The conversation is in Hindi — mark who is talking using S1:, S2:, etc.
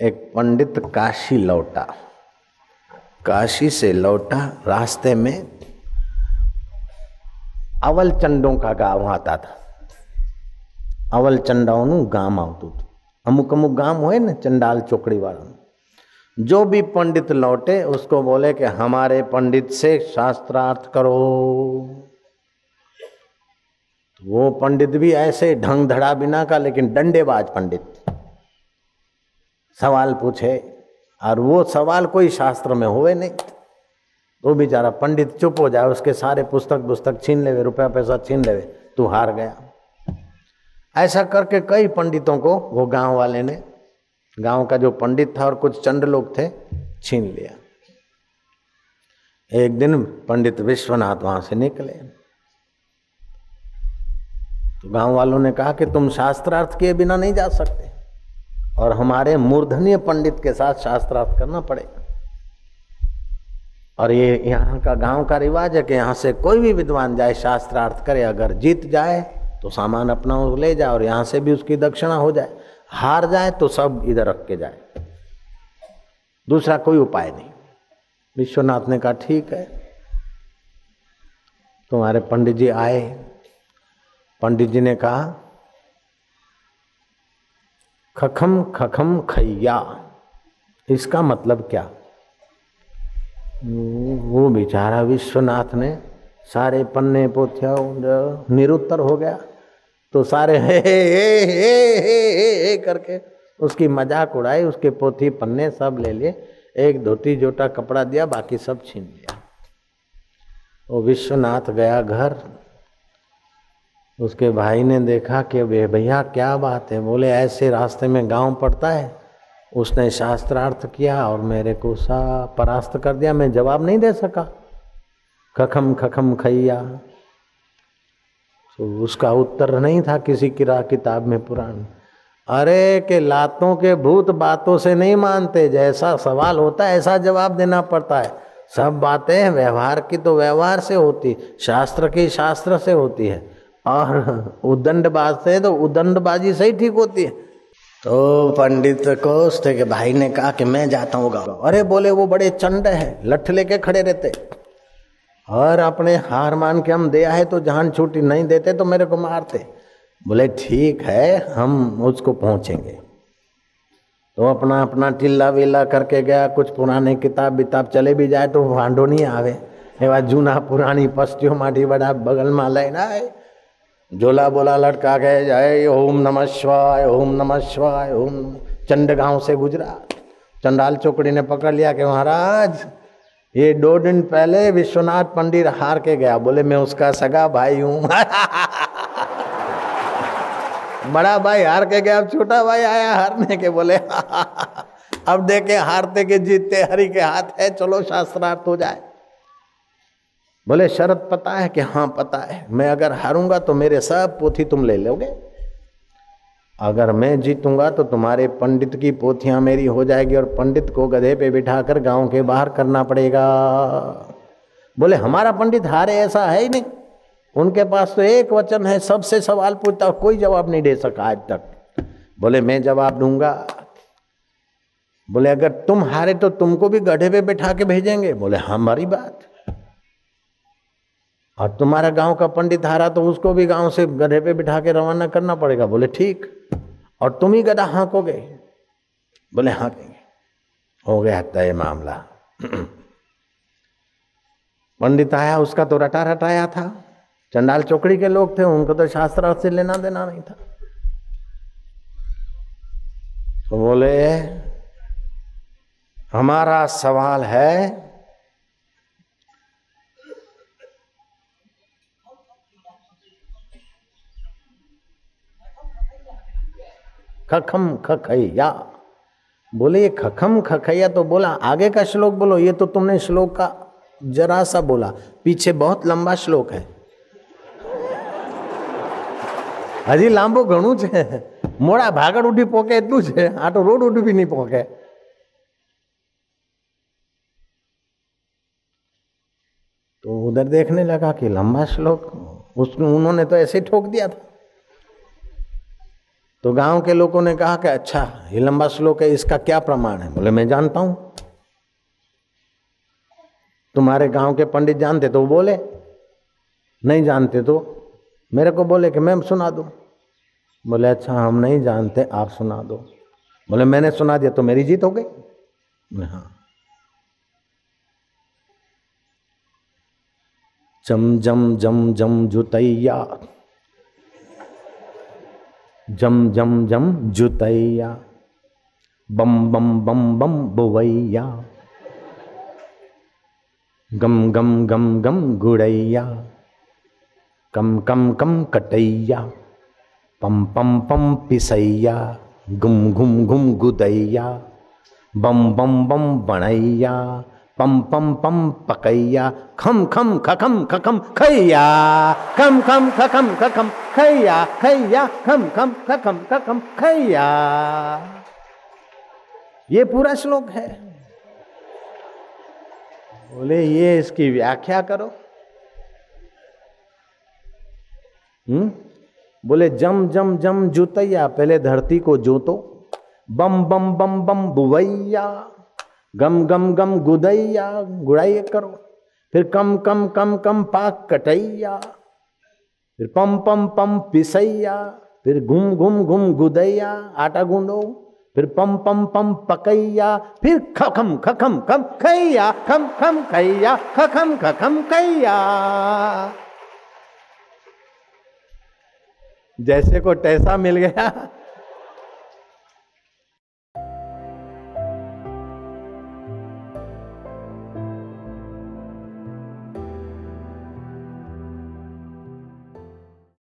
S1: एक पंडित काशी लौटा काशी से लौटा रास्ते में અવલ ચંડો કા ગામ આતા હતા અવલ ચંડાઓનું ગામ આવતું હતું અમુક અમુક ગામ હોય ને ચંડાલ ચોકડી વાળાનું जो भी पंडित लौटे उसको बोले कि हमारे पंडित से शास्त्रार्थ करो तो वो पंडित भी ऐसे ढंग धड़ा बिना का लेकिन डंडेबाज पंडित सवाल पूछे और वो सवाल कोई शास्त्र में हुए नहीं। तो बेचारा पंडित चुप हो जाए, उसके सारे पुस्तक पुस्तक छीन लेवे, रुपया पैसा छीन लेवे, तू हार गया। ऐसा करके कई पंडितों को वो गाँव वाले ने, गाँव का जो पंडित था और कुछ चंड लोग थे, छीन लिया। एक दिन पंडित विश्वनाथ वहाँ से निकले। तो गाँव वालों ने कहा कि तुम शास्त्रार्थ किए बिना नहीं जा सकते। और हमारे मूर्धनीय पंडित के साथ शास्त्रार्थ करना पड़ेगा। और ये यहाँ का गाँव का रिवाज है कि यहाँ से कोई भी विद्वान जाए, शास्त्रार्थ करे, अगर जीत जाए तो सामान अपना ले जाए और यहाँ से भी उसकी दक्षिणा हो जाए। हार जाए तो सब इधर रख के जाए। दूसरा कोई उपाय नहीं। विश्वनाथ ने कहा, ठीक है। तुम्हारे पंडित जी आए पंडित जी ने कहा खखम खखम खैया। इसका मतलब क्या? वो बेचारा विश्वनाथ ने सारे पन्ने पोथिया निरुत्तर हो गया। तो सारे हे हे हे हे हे हे करके उसकी मज़ाक उड़ाई, उसके पोथी पन्ने सब ले लिए, एक धोती जोटा कपड़ा दिया, बाकी सब छीन लिया। वो विश्वनाथ गया घर उसके भाई ने देखा कि भैया क्या बात है? बोले, ऐसे रास्ते में गाँव पड़ता है। उसने शास्त्रार्थ किया और मेरे को सा परास्त कर दिया। मैं जवाब नहीं दे सका। खखम खखम खैया। तो उसका उत्तर नहीं था किसी किरा किताब में पुराण। अरे, के लातों के भूत बातों से नहीं मानते। जैसा सवाल होता है, ऐसा जवाब देना पड़ता है। सब बातें व्यवहार की तो व्यवहार से होती, शास्त्र की शास्त्र से होती है। और उदंडबाज से तो उदंडबाजी से ही ठीक होती है। तो पंडित को उसके के भाई ने कहा कि मैं जाता हूँ गाँव। अरे बोले, वो बड़े चंड है, लठ लेके खड़े रहते। और अपने हार मान के हम दिया है तो जान छूटी नहीं देते तो मेरे को मारते। बोले, ठीक है, हम उसको पहुँचेंगे। तो अपना अपना टिल्ला विल्ला करके गया, कुछ पुराने किताब विताब चले भी जाए तो वांडो नहीं आवे। जूना पुरानी पस्तियों माटी बड़ा बगल में लेना है। झोला बोला लटका गए जय ओम नमः शिवाय, ओम नमः शिवाय, ओम चंड गाँव से गुजरा चंडाल चौकड़ी ने पकड़ लिया कि, महाराज, ये दो दिन पहले विश्वनाथ पंडित हार के गया। बोले, मैं उसका सगा भाई हूँ। बड़ा भाई हार के गया, अब छोटा भाई आया हारने के। बोले, अब देखे हारते के, जीतते हरि के हाथ है, चलो शास्त्रार्थ हो जाए। बोले शरद पता है कि हाँ पता है। मैं अगर हारूँगा तो मेरे सब पोथी तुम ले लोगे। अगर मैं जीतूँगा तो तुम्हारे पंडित की पोथियाँ मेरी हो जाएगी और पंडित को गधे पे बिठाकर गाँव के बाहर करना पड़ेगा। बोले, हमारा पंडित हारे ऐसा है ही नहीं। उनके पास तो एक वचन है, सबसे सवाल पूछता कोई जवाब नहीं दे सका आज तक। बोले, मैं जवाब दूँगा। बोले, अगर तुम हारे तो तुमको भी गधे पे बैठा के भेजेंगे? बोले हमारी बात। और तुम्हारा गाँव का पंडित हारा तो उसको भी गाँव से गधे पे बिठा के रवाना करना पड़ेगा। बोले, ठीक। और तुम ही गधा हाँकोगे? बोले हाँकेंगे हो गया तय मामला। पंडित आया, उसका तो रटा रटाया था। चंडाल चौकड़ी के लोग थे, उनको तो शास्त्र से लेना देना नहीं था। तो बोले, हमारा सवाल है खखम खखैया बोले ये खखम खखैया तो बोला आगे का श्लोक बोलो ये तो तुमने श्लोक का जरा सा बोला पीछे बहुत लंबा श्लोक है હજી લાંબુ ઘણું છે મોડા ભાગળ ઉઠી પોકે એટલું છે આ તો રોડ ઉઠી બી નહીં પોકે तो उधर देखने लगा कि लंबा श्लोक उसमें उन्होंने तो ऐसे ठोक दिया था तो गाँव के लोगों ने कहा कि अच्छा ये लंबा श्लोक है, इसका क्या प्रमाण है? बोले, मैं जानता हूँ तुम्हारे गाँव के पंडित जानते तो वो बोले, नहीं जानते तो? मेरे को बोले कि मैं सुना दूँ। बोले अच्छा हम नहीं जानते, आप सुना दो। बोले, मैंने सुना दिया तो मेरी जीत हो गई? हाँ। जम जम जम जम, जुतैया जम जम जम जुतैया। बम बम बम बम बुवैया। गम गम गम गम गुड़ैया। कम कम कम कटैया। पम पम पम पिसैया। गुम घुम घुम गुदैया। बम बम बम बनैया पम पम पम पकैया। खम खम खखम खखम खैया। खम खम खखम खखम खैया। खैया खम खम खखम खखम खैया। ये पूरा श्लोक है। बोले, ये इसकी व्याख्या करो। हम्म? बोले, जम जम जम जुतैया, पहले धरती को जोतो। बम बम बम बम, बुवैया। गम गम गम गुदैया, गुड़ाई करो। फिर कम कम कम कम पाक कटैया। फिर पम पम पम पिसैया। फिर घुम घुम घुम गुदैया, आटा गूंदो। फिर पम पम पम पकैया। फिर खखम खखम खम खैया, खम खम खैया, खखम खखम खैया। जैसे को टैसा मिल गया।